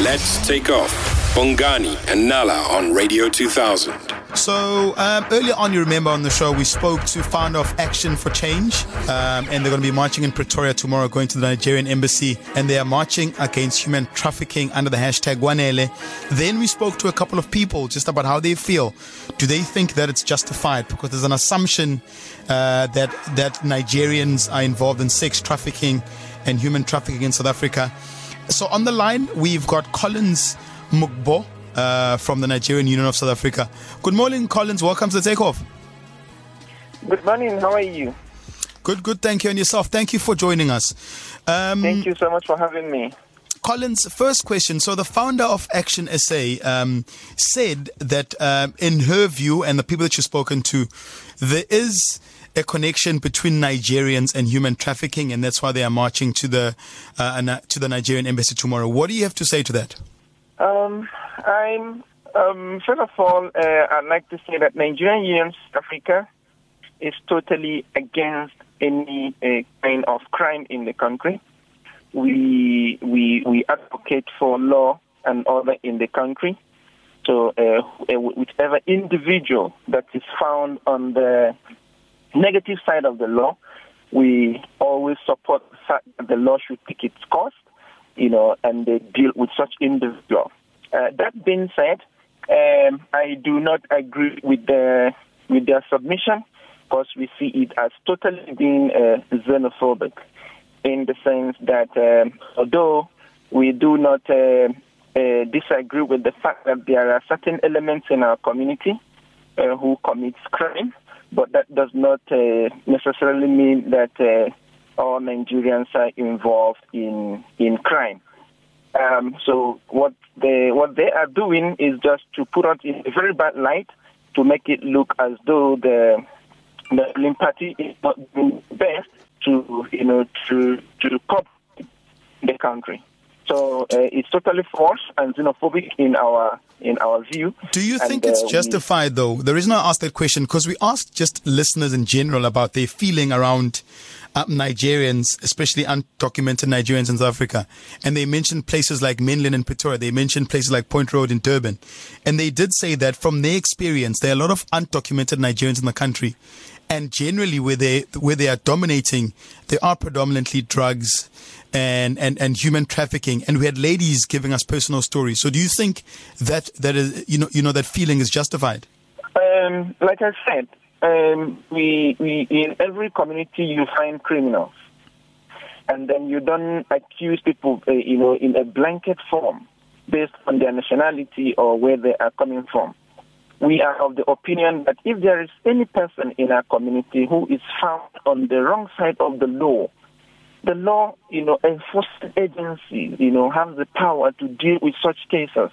Let's take off. Bongani and Nala on Radio 2000. So um, earlier on, you remember on the show, we spoke to founder of Action for Change, um, and they're going to be marching in Pretoria tomorrow, going to the Nigerian embassy, and they are marching against human trafficking under the hashtag Wanele. Then we spoke to a couple of people just about how they feel. Do they think that it's justified? Because there's an assumption uh, that that Nigerians are involved in sex trafficking and human trafficking in South Africa. So on the line, we've got Collins Mbo uh, from the Nigerian Union of South Africa. Good morning, Collins. Welcome to the takeoff. Good morning. How are you? Good, good. Thank you. And yourself. Thank you for joining us. Um, Thank you so much for having me. Collins, first question. So, the founder of Action SA um, said that, um, in her view, and the people that you've spoken to, there is a connection between Nigerians and human trafficking, and that's why they are marching to the uh, to the Nigerian embassy tomorrow. What do you have to say to that? Um, I'm um, first of all, uh, I'd like to say that Nigerian Union Africa is totally against any uh, kind of crime in the country. We we we advocate for law and order in the country. So, uh, whichever individual that is found on the negative side of the law, we always support the fact that the law should take its course, you know, and they deal with such individuals. Uh, that being said, um, I do not agree with the with their submission because we see it as totally being uh, xenophobic in the sense that um, although we do not uh, uh, disagree with the fact that there are certain elements in our community uh, who commit crime, but that does not uh, necessarily mean that uh, all Nigerians are involved in in crime. Um, so what they what they are doing is just to put us in a very bad light to make it look as though the the ruling party is not doing best to you know to to cop the country. So uh, it's totally false and xenophobic in our in our view. Do you think and, it's uh, justified, though? The reason I asked that question because we asked just listeners in general about their feeling around uh, Nigerians, especially undocumented Nigerians in South Africa, and they mentioned places like Menlyn and Pretoria. They mentioned places like Point Road in Durban, and they did say that from their experience, there are a lot of undocumented Nigerians in the country, and generally where they where they are dominating, they are predominantly drugs and, and, and human trafficking. And we had ladies giving us personal stories. So do you think that that is you know you know that feeling is justified? Um, like I said, um, we, we in every community you find criminals, and then you don't accuse people, uh, you know, in a blanket form based on their nationality or where they are coming from. We are of the opinion that if there is any person in our community who is found on the wrong side of the law, the law, you know, enforcement agencies, you know, have the power to deal with such cases.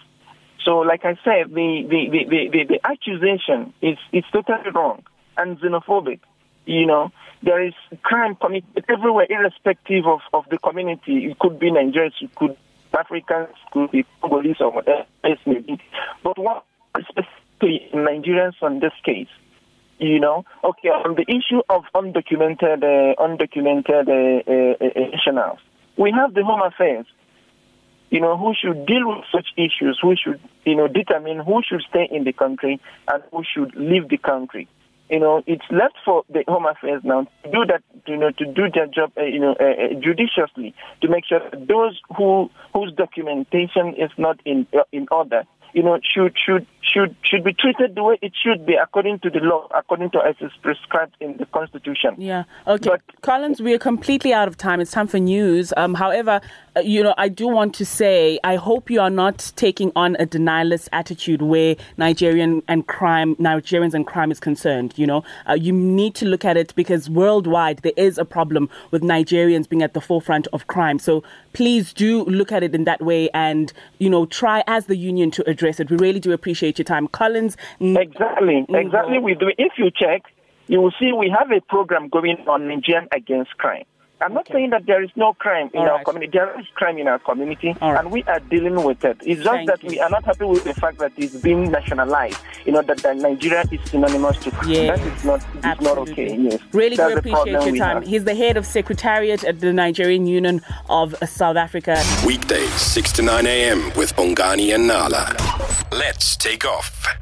So, like I said, the, the, the, the, the accusation is, is totally wrong and xenophobic. You know, there is crime committed everywhere, irrespective of, of the community. It could be Nigerians, it could be Africans, it could be Congolese or whatever it may be. But what Nigerians on this case you know, okay, on the issue of undocumented, uh, undocumented uh, uh, nationals, we have the Home Affairs, you know, who should deal with such issues, who should, you know, determine who should stay in the country and who should leave the country. You know, it's left for the Home Affairs now to do that, you know, to do their job, uh, you know, uh, uh judiciously to make sure those who whose documentation is not in uh, in order you know, should should should should be treated the way it should be according to the law, according to as is prescribed in the constitution. Yeah. Okay. But, Collins, we are completely out of time. It's time for news. Um, however, uh, you know, I do want to say I hope you are not taking on a denialist attitude where Nigerian and crime, Nigerians and crime is concerned. You know, uh, you need to look at it because worldwide there is a problem with Nigerians being at the forefront of crime. So please do look at it in that way and you know try as the union to address it. We really do appreciate your time, Collins. Exactly, mm-hmm. exactly. We do. If you check, you will see we have a program going on Nigerian against crime I'm not saying that there is no crime in All our right. community. There is crime in our community, All right. and we are dealing with it. It's just Thank that you. we are not happy with the fact that it's being nationalized. You know that, that Nigeria is synonymous to crime. Yes. That is not it's not Absolutely. okay. Yes, Really That's do appreciate your time. have. He's the head of secretariat at the Nigerian Union of South Africa. Weekdays, 6 to 9 a.m. with Bongani and Nala. Let's take off.